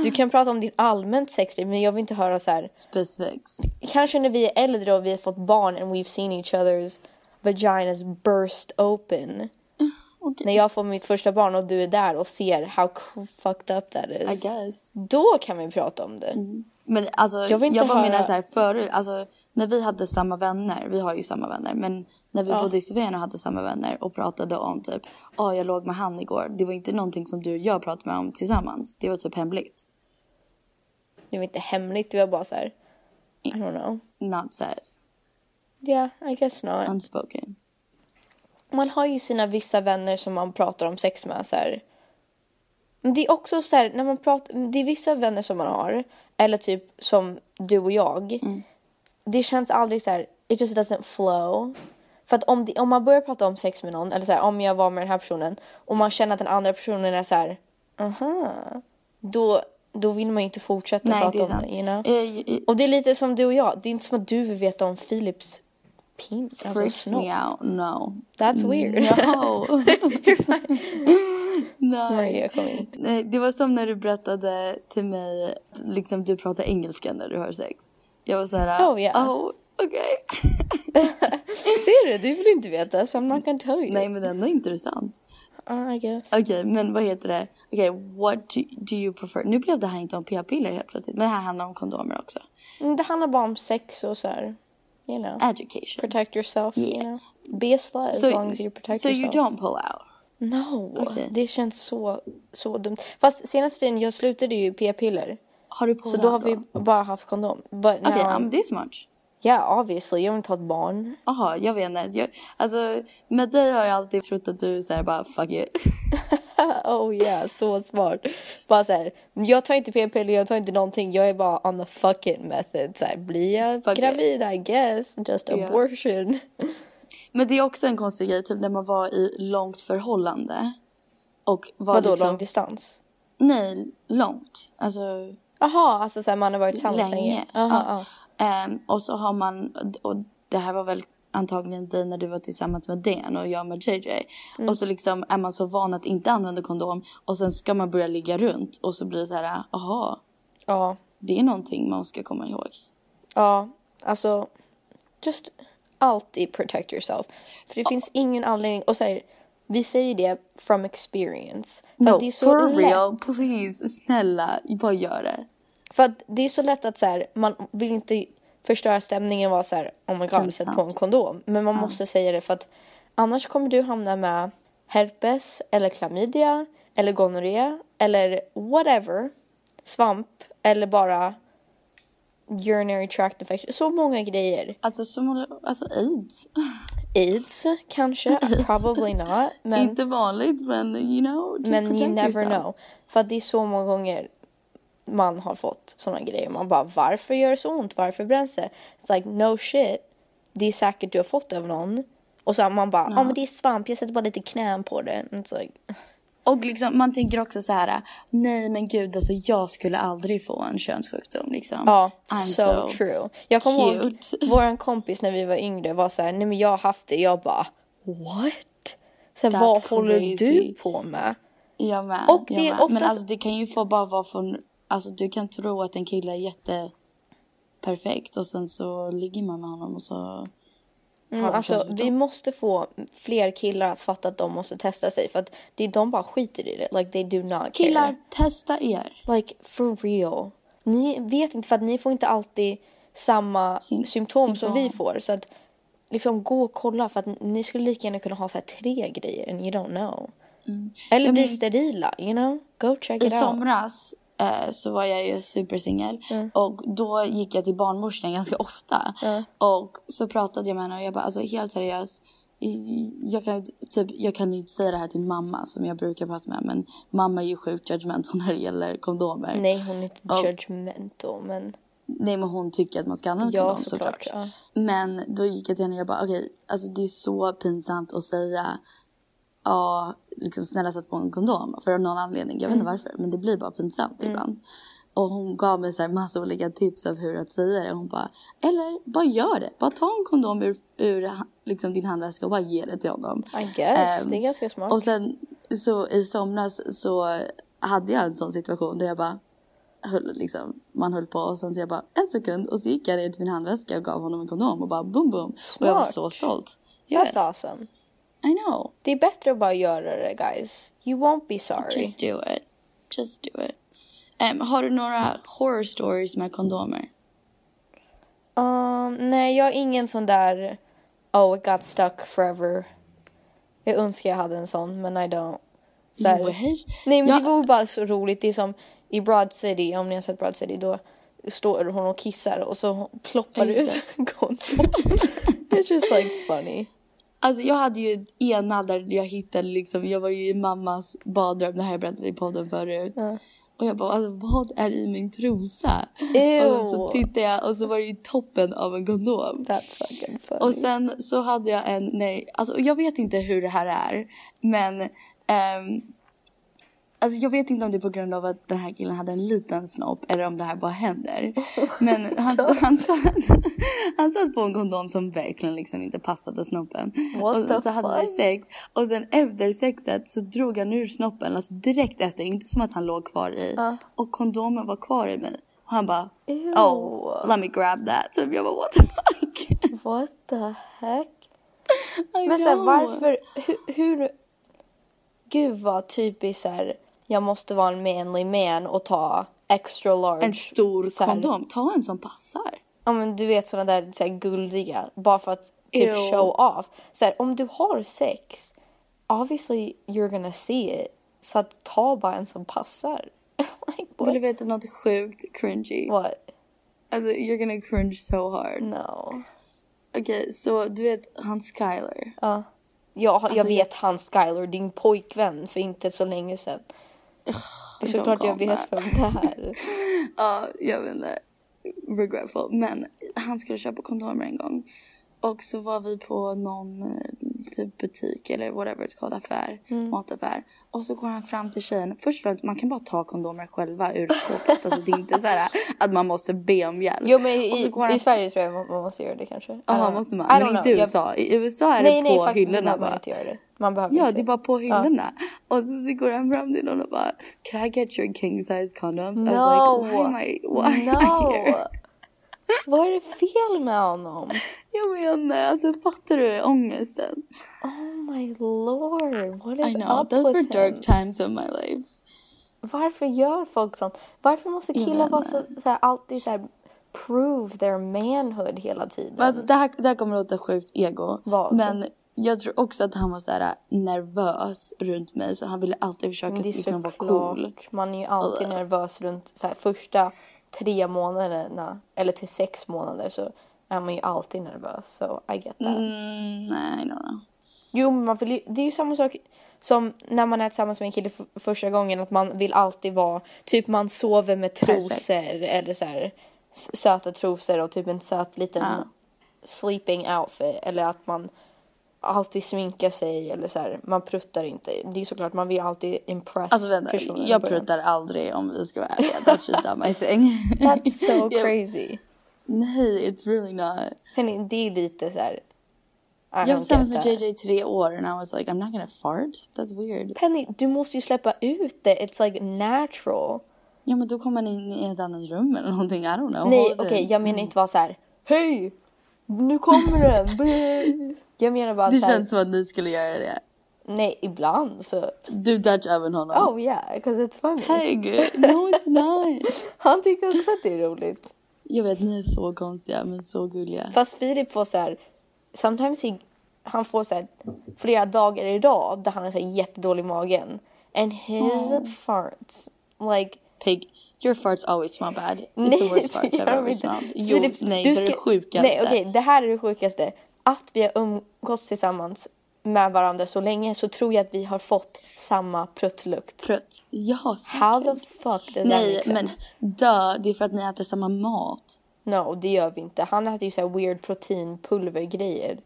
Du kan prata om din allmänt sexliv men jag vill inte höra så här. Specifics. Kanske när vi är äldre och vi har fått barn and we've seen each other's vaginas burst open. Okay. När jag får mitt första barn och du är där och ser how fucked up that I is. guess. Då kan vi prata om det. Men alltså, Jag jag, vill inte bara höra- menar så här förut, alltså när vi hade samma vänner, vi har ju samma vänner, men när vi bodde i Slovenien och hade samma vänner och pratade om typ, ja jag låg med han igår. Det var inte någonting som du och jag pratade med om tillsammans. Det var typ hemligt. Det var inte hemligt, det var bara så här. I don't know. Not said, Yeah, I guess not. unspoken. Man har ju sina vissa vänner som man pratar om sex med så här. Men det är också så här, när man pratar, det är vissa vänner som man har, eller typ som du och jag. Det känns aldrig så här, it just doesn't flow. För att om, det, om man börjar prata om sex med någon, eller så här, om jag var med den här personen, och man känner att den andra personen är så här, aha, då, då vill man ju inte fortsätta Nej, prata det om det, you know? Eh, eh, Och det är lite som du och jag, det är inte som att du vill veta om Philips pin, alltså Freaks snopp. me out, no. That's weird. No. Nej. Jag kommer. Nej, det var som när du berättade till mig, liksom du pratar engelska när du har sex. Jag var så här, Oh, yeah. oh okej. Ser du? Du vill inte veta så gonna tell you. Nej men det är ändå intressant. Uh, I guess. Okej men vad heter det? Okej what do, do you prefer? Nu blev det här inte om p-piller helt plötsligt. Men det här handlar om kondomer också. Mm, Det handlar bara om sex och så här, you know. Education. Protect yourself, Yeah. you know. Be a slut as so, long as you protect so you yourself. don't pull out? No, Okej. det känns så, så dumt. Fast senaste tiden, jag slutade ju p-piller. Har du pullat Så då har vi bara haft kondom. Okej, now, ja, men det är smart. yeah, obviously. Jag vill inte ha ett barn. Jaha, jag vet inte. Jag, alltså med dig har jag alltid trott att du säger bara fuck it. oh yeah, så smart. Bara så här, jag tar inte p-piller, jag tar inte någonting. Jag är bara on the fuck it method. Så här, blir jag Fuck it. gravid I guess, just Yeah. abortion. Men det är också en konstig grej, typ när man var i långt förhållande. Och var Vadå, liksom, lång distans? Nej, långt. Alltså Jaha, alltså så här, man har varit tillsammans länge. länge. Aha, Ja. Ehm, och så har man, och det här var väl antagligen dig när du var tillsammans med Dan och jag med JJ. Mm. Och så liksom är man så van att inte använda kondom och sen ska man börja ligga runt och så blir det så här, aha, ja. det är någonting man ska komma ihåg. Ja, alltså just alltid protect yourself. För det finns ingen anledning, och så här, vi säger det from experience. För No, det är så for lätt, real, please, snälla, bara gör det. För att det är så lätt att så här, man vill inte förstöra stämningen vara så här, oh my god, sätt på en kondom. Men man måste säga det för att annars kommer du hamna med herpes eller klamydia eller gonorré eller whatever, svamp eller bara urinary tract infection. Så många grejer. Alltså, som, alltså aids. AIDS kanske, probably not. Men, Inte vanligt men you know, men you never yourself. know. För att det är så många gånger man har fått såna grejer. Man bara, varför gör det så ont? Varför bränns det? It's like, no shit. Det är säkert du har fått av någon. Och så man bara, ja men det är svamp, jag sätter bara lite knän på det. It's like, Och liksom, man tänker också så här, nej men gud alltså jag skulle aldrig få en könssjukdom liksom. ja, I'm so, true. Jag kommer ihåg, våran kompis när vi var yngre var så här, nej men jag har haft det. Jag bara, what? Så här, vad håller du crazy. på med? Jag med. Och jag det är med. oftast- Men alltså det kan ju få bara vara från, alltså du kan tro att en kille är jätte perfekt och sen så ligger man med honom och så Mm, alltså, vi måste få fler killar att fatta att de måste testa sig för att det är de bara skiter i det. Like they do not Killar, care. testa er. Like for real. Ni vet inte för att ni får inte alltid samma Sym- symptom, som vi får. Så att liksom gå och kolla för att ni skulle lika gärna kunna ha så här tre grejer and you don't know. Eller Jag bli sterila, you know? Go check I it out. somras eh, så var jag ju supersingel och då gick jag till barnmorskan ganska ofta. Och så pratade jag med henne och jag bara alltså helt seriöst. Jag kan, typ, jag kan inte säga det här till mamma som jag brukar prata med men mamma är ju sjukt judgmental när det gäller kondomer. Nej, hon är inte Och- judgmental men Nej men hon tycker att man ska använda Ja, kondom såklart, såklart. ja. Men då gick jag till henne och jag bara okej, alltså det är så pinsamt att säga ja, liksom snälla sätt på en kondom för av någon anledning. Jag vet inte Mm. varför men det blir bara pinsamt ibland. Och hon gav mig så här massa olika tips av hur att säga det. Hon bara, eller bara gör det. Bara ta en kondom ur, ur liksom din handväska och bara ge det till honom. I guess, Ehm, det är ganska smart. Och sen så i somras så hade jag en sån situation där jag bara höll liksom, man höll på och sen så jag bara en sekund och så gick jag ner till min handväska och gav honom en kondom och bara boom boom. Och jag var Smart. så stolt. Jag vet. That's awesome. I know. Det är bättre att bara göra det guys. You won't be sorry. Just do it. Just do it. Em, har du några horror stories med kondomer? Um, nej, jag har ingen sån där oh it got stuck forever. Jag önskar jag hade en sån men I don't. Så här-? Nej men Jag- det vore bara så roligt. Det är som i Broad City, om ni har sett Broad City, då står hon och kissar och så ploppar det ut en kondom. It's just like funny. Alltså jag hade ju ena där jag hittade liksom, jag var ju i mammas badrum, det här jag berättat i podden förut. Och jag bara, alltså, vad är i min trosa? Ew. Och så tittade jag och så var det ju toppen av en kondom. Och sen så hade jag en, nej, alltså jag vet inte hur det här är. Men ehm, Alltså jag vet inte om det är på grund av att den här killen hade en liten snopp eller om det här bara händer. Men han, han, satt, han satt på en kondom som verkligen liksom inte passade snoppen. What och så hade vi sex och sen efter sexet så drog han ur snoppen, alltså direkt efter, inte som att han låg kvar i. Och kondomen var kvar i mig. Och han bara, Ew. oh let me grab that. Så jag bara what the fuck. What the heck? I Men så här, know. varför, hur, hur, gud vad typiskt så här, jag måste vara en manly man och ta extra large. En stor så här- kondom, ta en som passar. Ja men du vet såna där så här, guldiga, bara för att typ Ew. show off. Så här, om du har sex, obviously you're gonna see it. Så att ta bara en som passar. like what? Vill du veta något sjukt cringy? what? Alltså, you're gonna cringe so hard. No. Okej, så du vet han Skyler. Ja. Jag, jag Alltså, vet han Skyler, din pojkvän för inte så länge sedan. Det är såklart jag vet vem det är. Ja, jag vet inte. Regretful. Men han skulle köpa kondomer en gång. Och så var vi på någon eh, typ butik eller whatever it's called, affär, Mm. mataffär. Och så går han fram till tjejen. Först och främst, man kan bara ta kondomer själva ur skåpet. alltså det är inte så här att man måste be om hjälp. Jo men i, han i Sverige tror jag man man måste göra det kanske. Uh, måste man? Men inte i. Jag- USA. I USA är Nej det nej på faktiskt hyllorna man bara. inte göra det. Man behöver Ja, inte. det är bara på hyllorna. Och så, så går han fram till någon och bara Can I get your king size condoms? I was No! like, why am I, why am I no! here? Vad är det fel med honom? Jag menar, alltså fattar du ångesten? Oh my lord, what is I know, up those were with dark him? times of my life. Varför gör folk sånt? Varför måste killar vara så, så här, alltid så här prove their manhood hela tiden? Alltså, det, här, det här kommer låta sjukt ego. Vad? Men jag tror också att han var så här nervös runt mig så han ville alltid försöka är liksom vara cool. Man är ju alltid nervös runt så här, första tre månaderna eller till sex månader så är man ju alltid nervös. So I get that. Mm, nej, no, no. Jo, man vill ju, det är ju samma sak som när man är tillsammans med en kille för första gången att man vill alltid vara typ man sover med trosor Perfekt. eller så här söta trosor och typ en söt liten Ja. sleeping outfit eller att man alltid sminkar sig eller så här man pruttar inte. Det är såklart man vill alltid impress Alltså vänta, personen jag pruttar aldrig om vi ska vara ärliga. That's just not my thing. That's so crazy. Nej, it's really not. Hörni, det är lite så här. I Jag var tillsammans med. JJ i tre år and I was like I'm not gonna fart. That's weird. Penny, du måste ju släppa ut det. It's like natural. Ja men då kommer man in i ett annat rum eller någonting. I don't know. Nej, okej, den. jag menar inte vara så här. Hej! Nu kommer den! Bäh." jag menar bara Det här, känns som att ni skulle göra det. Nej, ibland så. Du Dutch även honom. Oh yeah, because it's funny. Herregud, no it's not. Han tycker också att det är roligt. Jag vet ni är så konstiga men så gulliga. Fast Filip får så här. Sometimes he, han får så här flera dagar i rad där han är så här jättedålig i magen. And his farts, like Pig, your farts always smell bad. It's the worst farts I've ever smelled. Jo, Philips, nej du det är det ska- sjukaste. Nej okej, det här är det sjukaste. Att vi har umgåtts tillsammans med varandra så länge så tror jag att vi har fått samma pruttlukt. Trött. Ja, säkert. How the fuck does that Nej make men dö, det är för att ni äter samma mat. No, det gör vi inte. Han äter ju så här weird proteinpulvergrejer.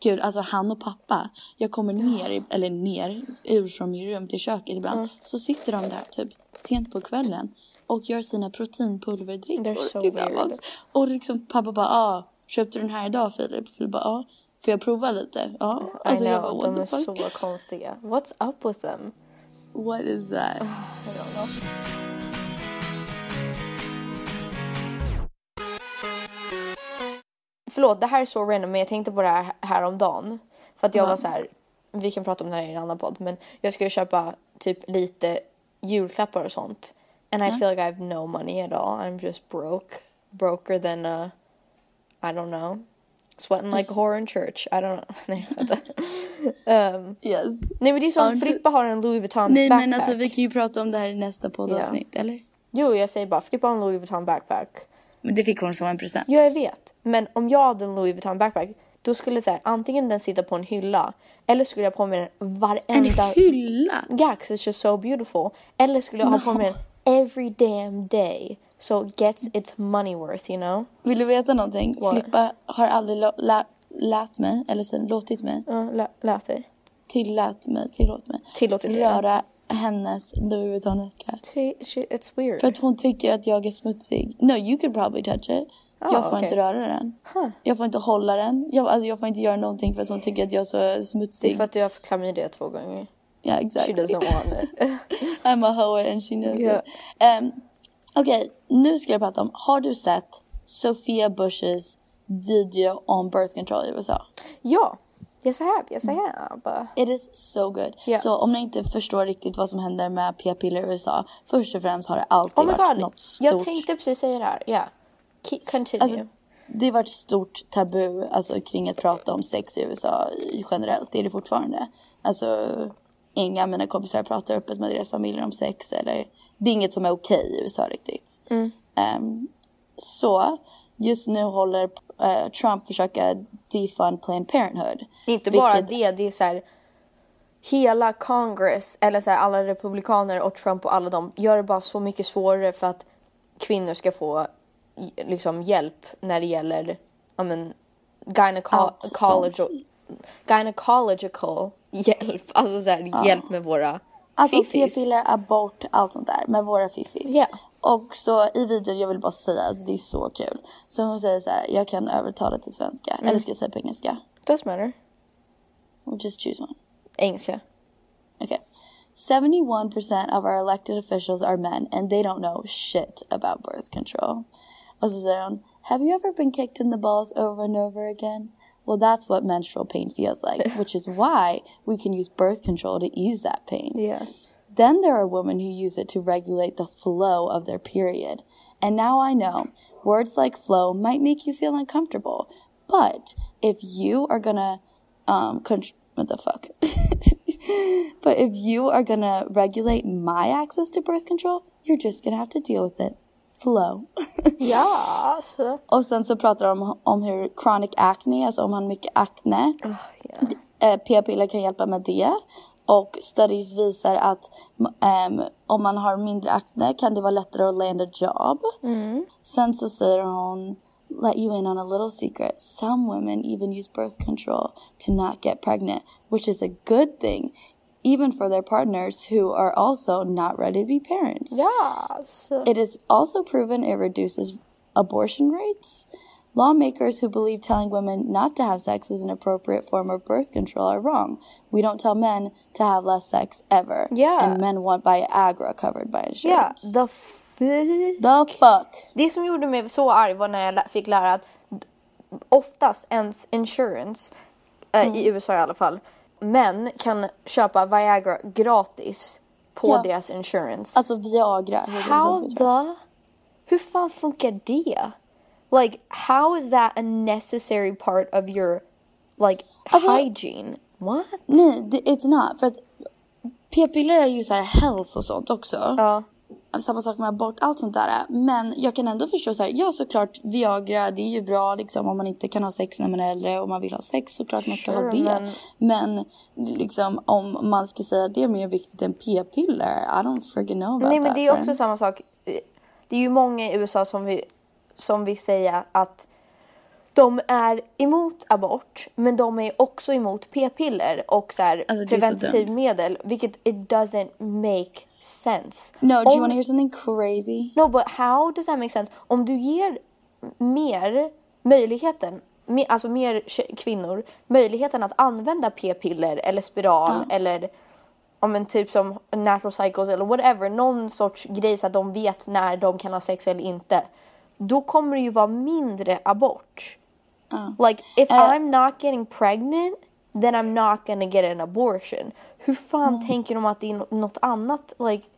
Gud, alltså han och pappa. Jag kommer ner, eller ner, ur från min rum till köket ibland. Så sitter de där typ sent på kvällen. och gör sina proteinpulverdrickor so tillsammans. weird. Och liksom pappa bara, ah, köpte du den här idag Filip? Filip bara, ja. Får jag prova lite? Ja. Alltså I jag know, bara, de är fuck? så konstiga. What's up with them? What is that? I don't know. Förlåt, det här är så random men jag tänkte på det här häromdagen. För att jag var så här, vi kan prata om det här i en annan podd, men jag skulle köpa typ lite julklappar och sånt. And I feel like I have no money at all. I'm just broke. Broker than, uh, I don't know. Sweating like a whore in church. I don't know. Nej, um, Yes. Nej men det är som Filippa har en Louis Vuitton Nej backpack. men alltså vi kan ju prata om det här i nästa poddavsnitt, eller? Jo jag säger bara Filippa har en Louis Vuitton backpack. Men det fick hon som en present. Ja, jag vet. Men om jag hade en Louis Vuitton backpack, då skulle så här, antingen den sitta på en hylla, eller skulle jag ha på mig den En varenda... hylla? Yeah, it's just so beautiful. Eller skulle jag ha på mig den every damn day. So gets its money worth, you know? Vill du veta någonting? What? Filippa har aldrig lä- lät mig, eller sen låtit mig, Ja, lä- lät dig. tillät mig, tillåt mig, Tillåtit dig, röra hennes Louis Vuitton-väska. It's weird. För att hon tycker att jag är smutsig. No, you could probably touch it. Ah, jag får okej. inte röra den. Jag får inte hålla den. Jag, alltså, jag får inte göra någonting för att hon tycker att jag är så Det är smutsig. för att du har haft klamydia två gånger. Ja, exakt. She doesn't want it. I'm a hoe and she knows Ja. it. Um, Okej, nu ska jag prata om. Har du sett Sophia Bush's video om birth control i USA? ja, yes I have, yes I have. It is so good. Ja. Så om ni inte förstår riktigt vad som händer med p-piller i USA. Först och främst har det alltid Oh my varit god, något stort. jag tänkte precis säga det här. Ja. Yeah. Continue. Alltså, det har varit stort tabu alltså, kring att prata om sex i USA generellt. Det är det fortfarande. Alltså, inga av mina kompisar pratar öppet med deras familjer om sex. Eller, det är inget som är okej i USA riktigt. Ehm, så just nu håller eh, Trump försöka defund Planned Parenthood. Inte bara vilket- det, det är så här hela Congress eller så här, alla republikaner och Trump och alla dem gör det bara så mycket svårare för att kvinnor ska få i- liksom hjälp när det gäller ja men gyneco- Allt college sånt. gynecological hjälp, alltså så här, hjälp med våra Alltså p-piller, abort, allt sånt där med våra fiffis. Ja. Och så i videon, jag vill bara säga, alltså det är så kul. Så hon säger så här, jag kan övertala till svenska. Eller ska jag säga på engelska? Doesn't matter. We'll just choose one. Engelska. Okay. 71% of our elected officials are men and they don't know shit about birth control. Och så säger hon, have you ever been kicked in the balls over and over again? Well, that's what menstrual pain feels like, which is why we can use birth control to ease that pain. Yeah. Then there are women who use it to regulate the flow of their period. And now I know words like flow might make you feel uncomfortable. But if you are gonna, um, contr- what the fuck? but if you are gonna regulate my access to birth control, you're just gonna have to deal with it. Flow. Ja, alltså. Och sen så pratar de om, om hur chronic acne, alltså om man har mycket akne. ja. Eh, P-piller kan hjälpa med det. Och studies visar att ehm, om man har mindre akne kan det vara lättare att land a job. Sen så säger hon let you in on a little secret. Some women even use birth control to not get pregnant, which is a good thing, even for their partners who are also not ready to be parents. Yes. It is also proven it reduces abortion rates. Lawmakers who believe telling women not to have sex is an appropriate form of birth control are wrong. We don't tell men to have less sex ever. Yeah. And men want Viagra covered by insurance. the fuck. The fuck? Det som gjorde mig så arg var när jag fick lära att oftast ens insurance, eh, i USA i alla fall, män kan köpa Viagra gratis på Ja. deras insurance. Alltså Viagra. How the? Hur fan funkar det? Like, how is that a necessary part of your, like, Alltså- hygiene? What? Nej, it's not. För att p-piller är ju så här health och sånt också. Ja. Samma sak med abort, allt sånt där. Men jag kan ändå förstå så här, ja såklart Viagra det är ju bra liksom om man inte kan ha sex när man är äldre och man vill ha sex såklart man ska Sure, ha det. men- Men... liksom om man ska säga att det är mer viktigt än p-piller, I don't freaking know about Nej men that, det är också friends. samma sak. Det är ju många i USA som vill, som vill säga att de är emot abort men de är också emot p-piller och så här Alltså, preventivmedel vilket it doesn't make sense. No, do Om- you want to hear something crazy? No, but how does that make sense? Om du ger mer möjligheten, mer, alltså mer kvinnor, möjligheten att använda p-piller eller spiral eller om en typ som natural cycles eller whatever, någon sorts grej så att de vet när de kan ha sex eller inte. Då kommer det ju vara mindre abort. Like if I'm not getting pregnant then I'm not gonna get an abortion. Hur fan tänker de att det är nå- något annat? Like,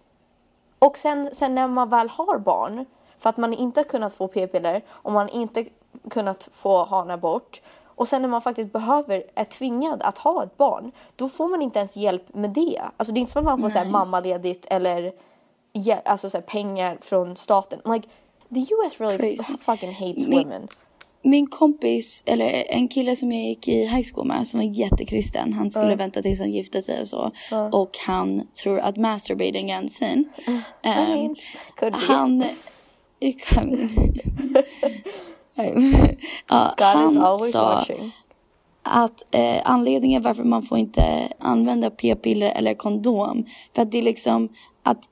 och sen, sen när man väl har barn, för att man inte har kunnat få p-piller och man inte kunnat få ha en abort och sen när man faktiskt behöver, är tvingad att ha ett barn, då får man inte ens hjälp med det. Alltså det är inte som att man får så här, mammaledigt eller alltså, så här, pengar från staten. Like, the US really fucking hates Min- women. Min kompis, eller en kille som jag gick i high school med som var jättekristen. Han skulle vänta tills han gifte sig och så. Och han tror att masturbating är en sin. I Ehm, mean, could be. han... I mean, ja, God is han always sa watching. att eh, anledningen varför man får inte använda p-piller eller kondom för att det är liksom att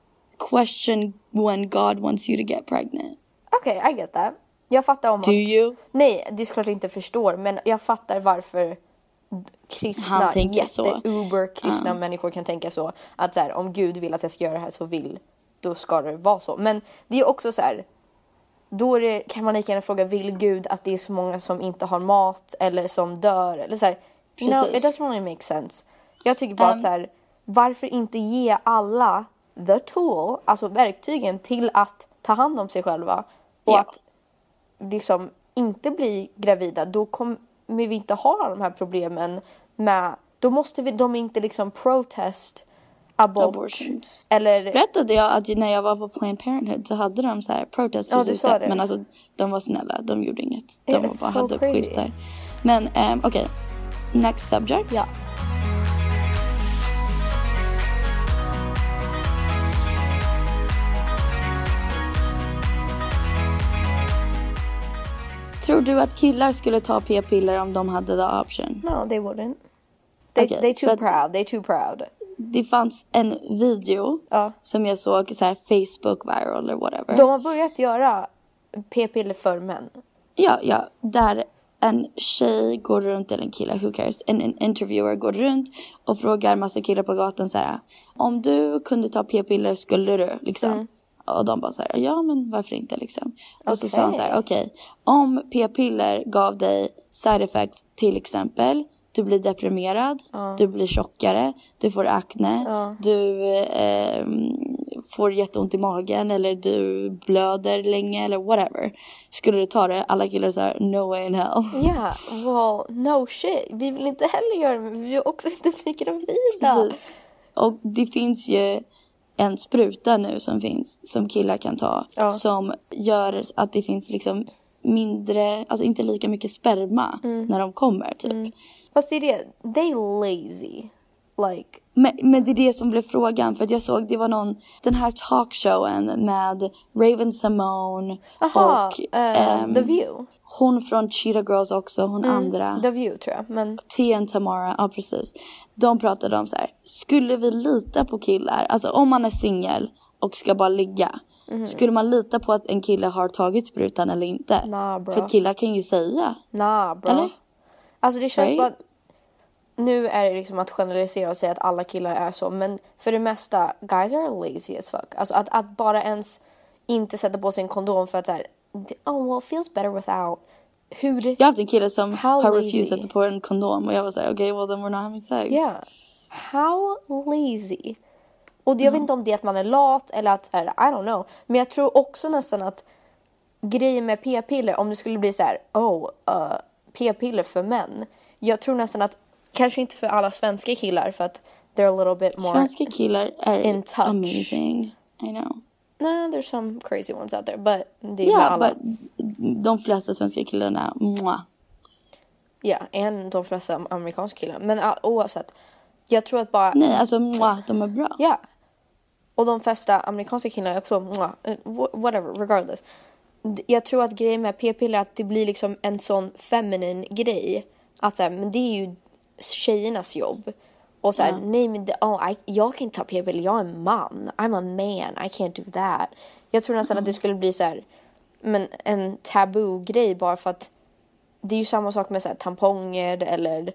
question when God wants you to get pregnant. Okej, I get that. Jag fattar om Do att... you? Nej, det är såklart jag inte förstår, men jag fattar varför kristna, Han tänker så. jätte-uber kristna människor kan tänka så. Att så här, om Gud vill att jag ska göra det här så vill, då ska det vara så. Men det är också så här, då det, kan man lika gärna fråga, vill Gud att det är så många som inte har mat eller som dör? Eller så här, no, it doesn't really make sense. Jag tycker bara att så här, varför inte ge alla the tool, alltså verktygen till att ta hand om sig själva och Ja. att liksom inte bli gravida, då kommer vi inte ha de här problemen med, då måste vi, de inte liksom protest abort. Abortions. Eller, Berättade jag att när jag var på Planned Parenthood så hade de så här protesters Ja, du sa det. Men alltså de var snälla, de gjorde inget. De Yeah, it's bara so hade crazy. skyltar. Men um, okej, next subject. ja. Tror du att killar skulle ta p-piller om de hade the option? No, they wouldn't. They, Okej, they too proud, they too proud. Det fanns en video Ja. som jag såg så här Facebook viral eller whatever. De har börjat göra p-piller för män. Ja, ja, där en tjej går runt, eller en kille, who cares, en, en interviewer går runt och frågar massa killar på gatan så här. Om du kunde ta p-piller skulle du liksom? Mm. Och de bara så här, ja men varför inte liksom? Och så sa han så här, Okej. okej, om p-piller gav dig side effect till exempel, du blir deprimerad, du blir tjockare, du får akne, du ehm, får jätteont i magen eller du blöder länge eller whatever. Skulle du ta det? Alla killar säger no way in hell. Ja, well, no shit. Vi vill inte heller göra det, men vi vill också inte bli gravida. Precis. Och det finns ju en spruta nu som finns som killar kan ta Ja. som gör att det finns liksom mindre, alltså inte lika mycket sperma Mm. när de kommer typ. Fast det är det, they lazy. Like, Men, men det är det som blev frågan för att jag såg det var någon, den här talkshowen med Raven Simone aha, och eh, ehm, The View. Hon från Cheetah Girls också, hon andra. The View tror jag, men T and Tamara, ja precis. De pratade om så här, skulle vi lita på killar, alltså om man är singel och ska bara ligga. Mhm. Skulle man lita på att en kille har tagit sprutan eller inte? Nah, bro. För att killar kan ju säga. nah bro. Eller? Alltså det känns Right? bara... Nu är det liksom att generalisera och säga att alla killar är så, men för det mesta, guys are lazy as fuck. Alltså att, att bara ens inte sätta på sig en kondom för att såhär, oh well feels better without. Hur det... Jag har haft en kille som har refusat att sätta på en kondom och jag var såhär, okej well then we're not having sex. Yeah. How lazy. Och jag vet inte om det är att man är lat eller att, här, I don't know. Men jag tror också nästan att grejen med p-piller, om det skulle bli så här, oh, uh, p-piller för män. Jag tror nästan att, kanske inte för alla svenska killar för att they're a little bit more. Svenska killar är In touch. amazing. I know. Nah, there's some crazy ones out there, but det är med alla. but de flesta svenska killarna, mwah. Ja, än de flesta amerikanska killar. Men uh, oavsett. Jag tror att bara... Nej, alltså mwah, de är bra. Ja. Och de flesta amerikanska killarna är också, mwah, eh, wh- whatever, regardless. Jag tror att grejen med p-piller är att det blir liksom en sån feminin grej. Att så här, men det är ju tjejernas jobb. Och så här, nej men det, oh, I, jag kan inte ta p-piller, jag är en man. I'm a man, I can't do that. Jag tror nästan att det skulle bli så här, men en tabu-grej bara för att det är ju samma sak med så här, tamponger eller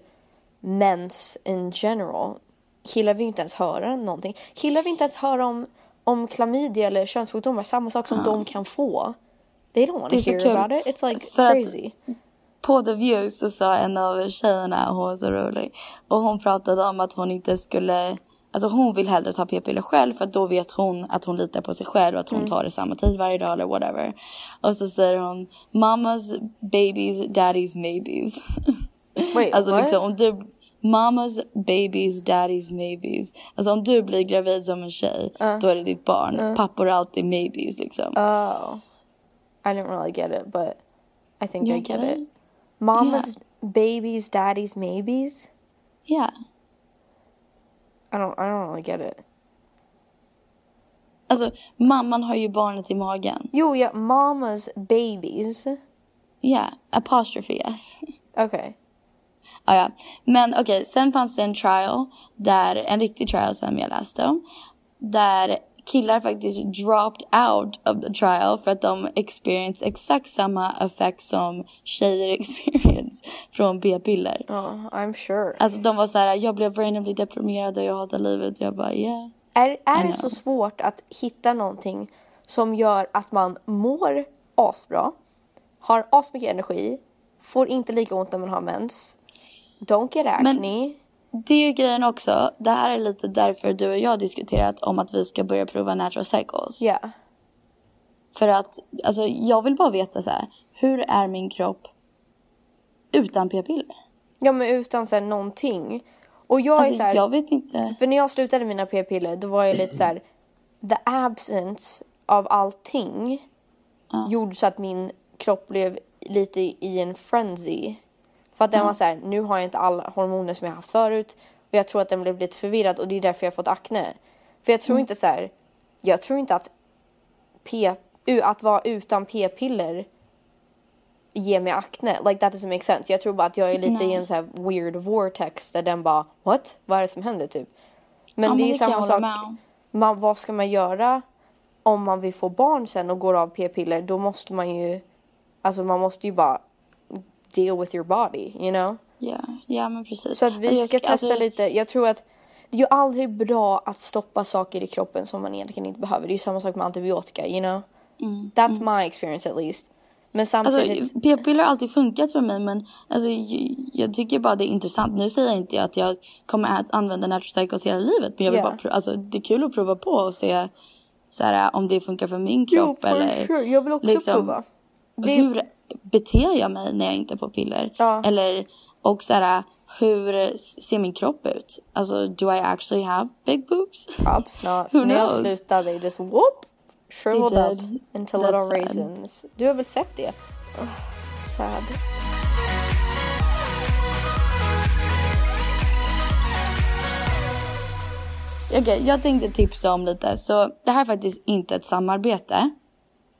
mens in general. Killar vill ju inte ens höra någonting. Killar vill inte ens höra om, om klamydia eller könssjukdomar, samma sak som de kan få. They don't want to hear about it. It's like För att- crazy. På The View så sa en av tjejerna, hon var så rolig. Och hon pratade om att hon inte skulle, alltså hon vill hellre ta p-piller själv för att då vet hon att hon litar på sig själv och att hon tar det samma tid varje dag eller whatever. Och så säger hon mamas babies, daddies maybes. Wait, alltså what? liksom om du, mamas babies, daddies maybes. Alltså om du blir gravid som en tjej, då är det ditt barn. Pappor är alltid maybes liksom. Oh, I didn't really get it, but I think You I get get it. it? Mama's babies, daddy's maybes. Yeah. I don't. I don't really get it. Alltså mamman har ju barnet i magen. Jo, ja, mama's babies. Ja, apostrophe yes. Okay. Ah, ja. Men okej, sen fanns det en trial, där, en riktig trial som jag läste om. Där killar faktiskt dropped out of the trial för att de experience exakt samma effekt som tjejer experience från p-piller. Oh, I'm sure. Alltså de var så här, jag blev randomly deprimerad och jag hatar livet. Jag bara yeah. Är, är det så svårt att hitta någonting som gör att man mår asbra, har asmycket energi, får inte lika ont när man har mens, don't get acne. Det är ju grejen också. Det här är lite därför du och jag har diskuterat om att vi ska börja prova natural cycles. Ja. För att, alltså jag vill bara veta så här. Hur är min kropp utan p-piller? Ja men utan så här, någonting. Och jag är Alltså, så här, jag vet inte. För när jag slutade mina p-piller då var jag lite så här. The absence av allting gjorde så att min kropp blev lite i en frenzy. För att den var så här, nu har jag inte alla hormoner som jag haft förut. Och jag tror att den blev lite förvirrad och det är därför jag fått akne. För jag tror Mm. inte så här, jag tror inte att p, att vara utan p-piller ger mig akne. Like that doesn't make sense. Jag tror bara att jag är lite i en så här weird vortex där den bara what? Vad är det som händer typ? Men Ja, det är ju samma sak. Man, vad ska man göra om man vill få barn sen och går av p-piller? Då måste man ju, alltså man måste ju bara deal with your body, you know? Ja, ja men precis. Så att vi Alltså, ska ska- testa alltså, lite. Jag tror att det är ju aldrig bra att stoppa saker i kroppen som man egentligen inte behöver. Det är ju samma sak med antibiotika, you know? That's my experience at least. Men samtidigt, Alltså, p-piller har alltid funkat för mig men alltså, jag, tycker bara det är intressant. Nu säger jag inte att jag kommer att använda natural hela livet men jag vill Ja. bara alltså, det är kul att prova på och se så här, om det funkar för min kropp for eller sure. Jag vill också liksom, prova. Det- hur beter jag mig när jag inte är på piller? Ja. Eller och så här, hur ser min kropp ut? Alltså do I actually have big boobs? Props not. Who För när jag slutade, they just whoop, shriveled up into That's little sad. raisins. Du har väl sett det? Oh, sad. Okej, jag tänkte tipsa om lite. Så det här är faktiskt inte ett samarbete.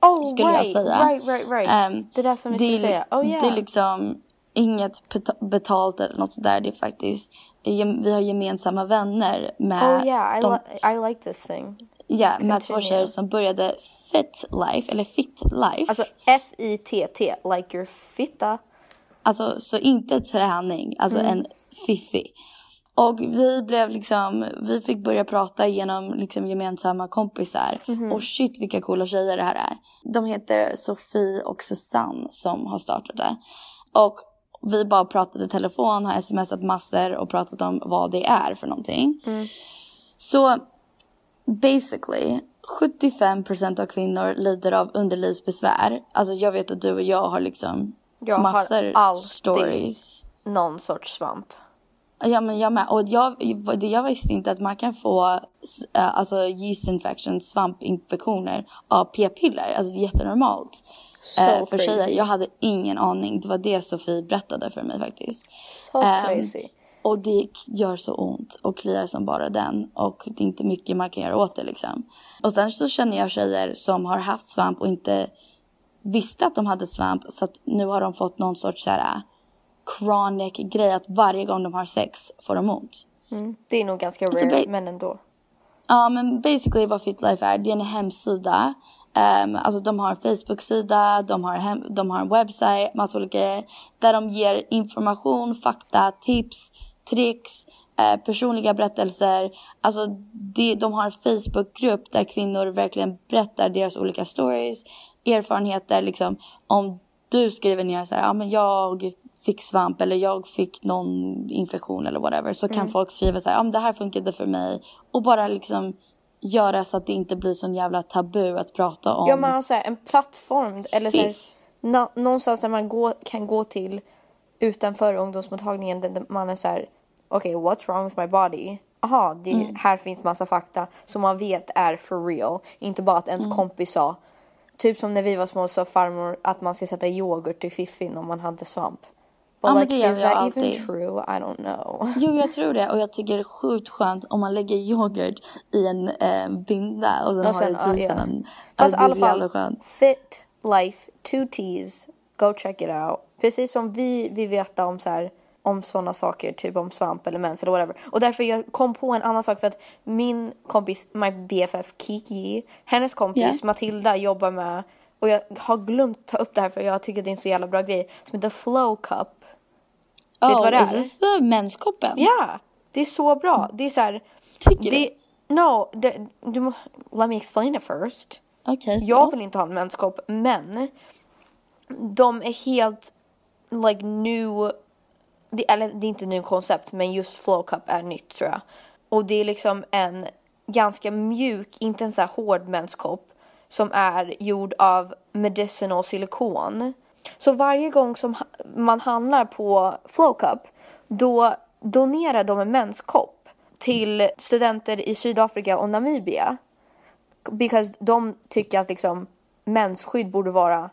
Oh skulle jag right, säga. right, right, right. Ehm, det där som vi det skulle säga. Oh yeah. Det är liksom inget beta- betalt eller något sådär. Det är faktiskt, vi har gemensamma vänner med oh yeah, I, de, li- I like this thing. ja, med två tjejer som började Fit Life, eller Fit Life. Alltså F-I-T-T, like your fitta. Alltså så inte träning, alltså en fiffi. Och vi blev liksom, vi fick börja prata genom liksom gemensamma kompisar. Och shit vilka coola tjejer det här är. De heter Sofie och Susanne som har startat det. Och vi bara pratade i telefon, har smsat massor och pratat om vad det är för någonting. Så basically 75% av kvinnor lider av underlivsbesvär. Alltså jag vet att du och jag har liksom Jag har massor alltid- stories. Någon sorts svamp. Ja men jag med. Och jag, jag visste inte att man kan få äh, alltså yeast infections, svampinfektioner av p-piller. Alltså det är jättenormalt. Så Eh, för crazy. tjejer. Jag hade ingen aning. Det var det Sofie berättade för mig faktiskt. Så Ehm, crazy. Och det gör så ont och kliar som bara den. Och det är inte mycket man kan göra åt det liksom. Och sen så känner jag tjejer som har haft svamp och inte visste att de hade svamp. Så att nu har de fått någon sorts så här chronic grej att varje gång de har sex får de ont. Mm. Det är nog ganska Alltså, rare, ba- men ändå. Ja men basically vad FitLife är, det är en hemsida. Um, alltså de har en Facebook-sida, de har, hem, de har en webbsite, massa olika grejer. Där de ger information, fakta, tips, tricks, eh, personliga berättelser. Alltså det, de har en Facebook-grupp där kvinnor verkligen berättar deras olika stories, erfarenheter. Liksom, om du skriver ner så här, ja men jag fick svamp eller jag fick någon infektion eller whatever. Så kan Mm. folk skriva så här, ja men det här funkade för mig. Och bara liksom göra så att det inte blir sån jävla tabu att prata om. Ja, man har så här, en plattform eller så här, Spiff. nå- någonstans där man gå, kan gå till utanför ungdomsmottagningen där man är så här, okej, what's wrong with my body? Aha, det, Mm. här finns massa fakta som man vet är for real. Inte bara att ens Mm. kompis sa. Typ som när vi var små sa farmor att man ska sätta yoghurt i fiffin om man hade svamp. But Ja, men like, det is that even alltid. true? I don't know. Jo, jag tror det. Och jag tycker det är sjukt skönt om man lägger yoghurt i en eh, binda och sen, Och sen, har det i ja. tusen. Fast Alltså, i alla fall. Fit Life, two T's, go check it out. Precis som vi vill veta om så här, om sådana saker, typ om svamp eller mens eller whatever. Och därför jag kom på en annan sak för att min kompis, my BFF Kiki, hennes kompis Yeah. Matilda jobbar med, och jag har glömt ta upp det här för jag tycker det är en så jävla bra grej, som heter Flow Cup. Vet du vad det är? menskoppen? Ja, det är så bra. Det är så här, Tycker det, No, det, du let me explain it first. Okej. Jag vill inte ha en menskopp, men de är helt like new, det, eller det är inte ny koncept, men just flow cup är nytt tror jag. Och det är liksom en ganska mjuk, inte en så här hård menskopp som är gjord av medicinal silikon. Så varje gång som man handlar på flow cup, då donerar de en menskopp till studenter i Sydafrika och Namibia. Because de tycker att liksom mensskydd borde vara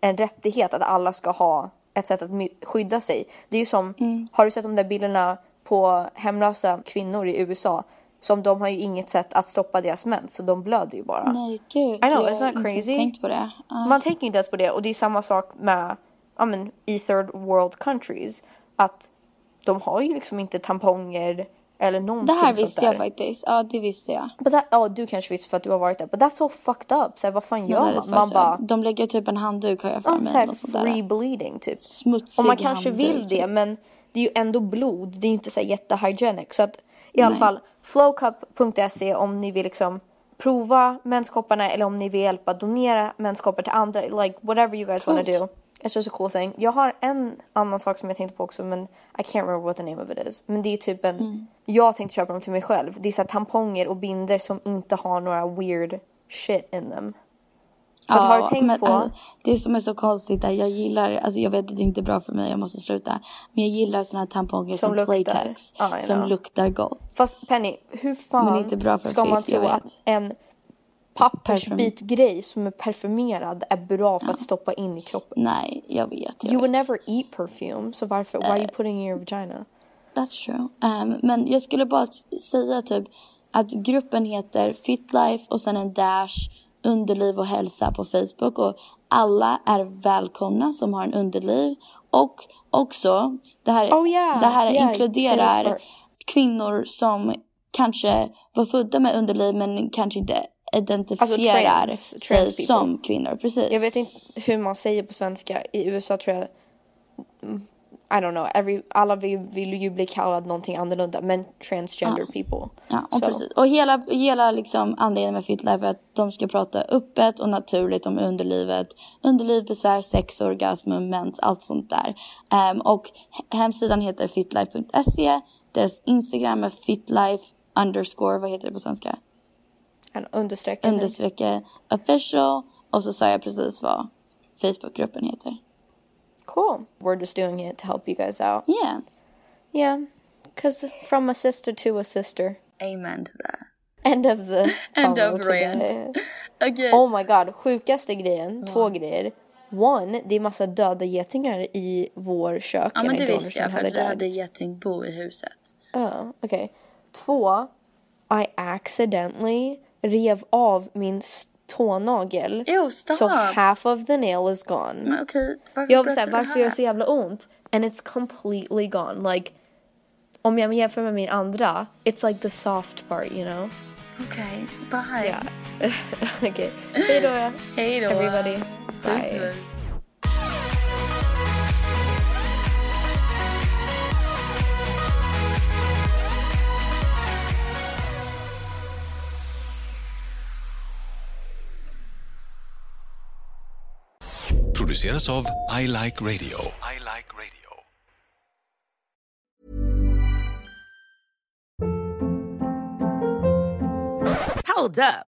en rättighet att alla ska ha ett sätt att skydda sig. Det är ju som, har du sett de där bilderna på hemlösa kvinnor i USA? Som de har ju inget sätt att stoppa deras mens så de blöder ju bara. Nej gud. I know, jag har inte crazy? tänkt på det. Ja. Man tänker inte ens på det och det är samma sak med ja, men, i third world countries. Att de har ju liksom inte tamponger eller det någonting här sånt visste där. jag faktiskt. Ja det visste jag. Ja, du kanske visste för att du har varit där. But that's so fucked up. Så här, vad fan gör det man? Man bara... De lägger typ en handduk har jag för Ja, mig. så här något sånt där. free bleeding typ. Smutsig Och man kanske handduk, vill det typ. men det är ju ändå blod. Det är inte så här jättehygienic. Så att i alla Nej. fall flowcup.se om ni vill liksom prova menskopparna eller om ni vill hjälpa donera menskoppar till andra. Like whatever you guys wanna Coolt. do. It's just a cool thing. Jag har en annan sak som jag tänkte på också men I can't remember what the name of it is. Men det är typ en, Mm. jag tänkte köpa dem till mig själv. Det är så tamponger och binder som inte har några weird shit in them. För att har du tänkt men, på... det som är så konstigt är jag gillar, alltså jag vet att det inte är bra för mig, jag måste sluta. Men jag gillar såna här tamponger Som som, luktar. Playtex. Ja, som luktar gott. Fast Penny, hur fan ska man tro att en pappersbitgrej som är parfymerad är bra för att stoppa in i kroppen? Nej, jag vet. Jag You vet. never eat perfume, så varför? Why are you putting it in your vagina? That's true. Um, men jag skulle bara säga typ att gruppen heter Fitlife och sen en dash underliv och hälsa på Facebook och alla är välkomna som har en underliv och också det här, Oh, yeah. det här Yeah, inkluderar kvinnor som kanske var födda med underliv men kanske inte identifierar trans- sig trans som kvinnor. Precis. Jag vet inte hur man säger på svenska. I USA tror jag... I don't know. Every, alla vill, vill ju bli kallad någonting annorlunda. Men transgender people. Ja, och Så- precis. Och hela, hela liksom anledningen med FitLife är att de ska prata öppet och naturligt om underlivet. Underliv, besvär, sex, orgasm, mens, allt sånt där. Ehm, och he- hemsidan heter fitlife.se. Deras Instagram är fitlife underscore, vad heter det på svenska? En understreck. eller? Understrecke official. Och så sa jag precis vad Facebookgruppen heter. Cool. We're just doing it to help you guys out. Yeah. Yeah. Because from a sister to a sister. Amen to that. End of the End of today. rant. Okay. Oh my god, sjukaste grejen, två grejer. One, det är massa döda getingar i vår kök. Ja men det visste jag för vi died. hade getingbo i huset. Ja, okej. Två, I accidentally rev av min tånagel. Ew, stop. So half of the nail is gone. Okej, varför Jag var såhär, varför gör det så jävla ont? And it's completely gone. Like, om jag jämför med min andra, it's like the soft part, you know? Okej, bye. Ja. Okej. Hej då. Hej då. Everybody. Bye. Produceras av I Like Radio. I like radio. Hold up.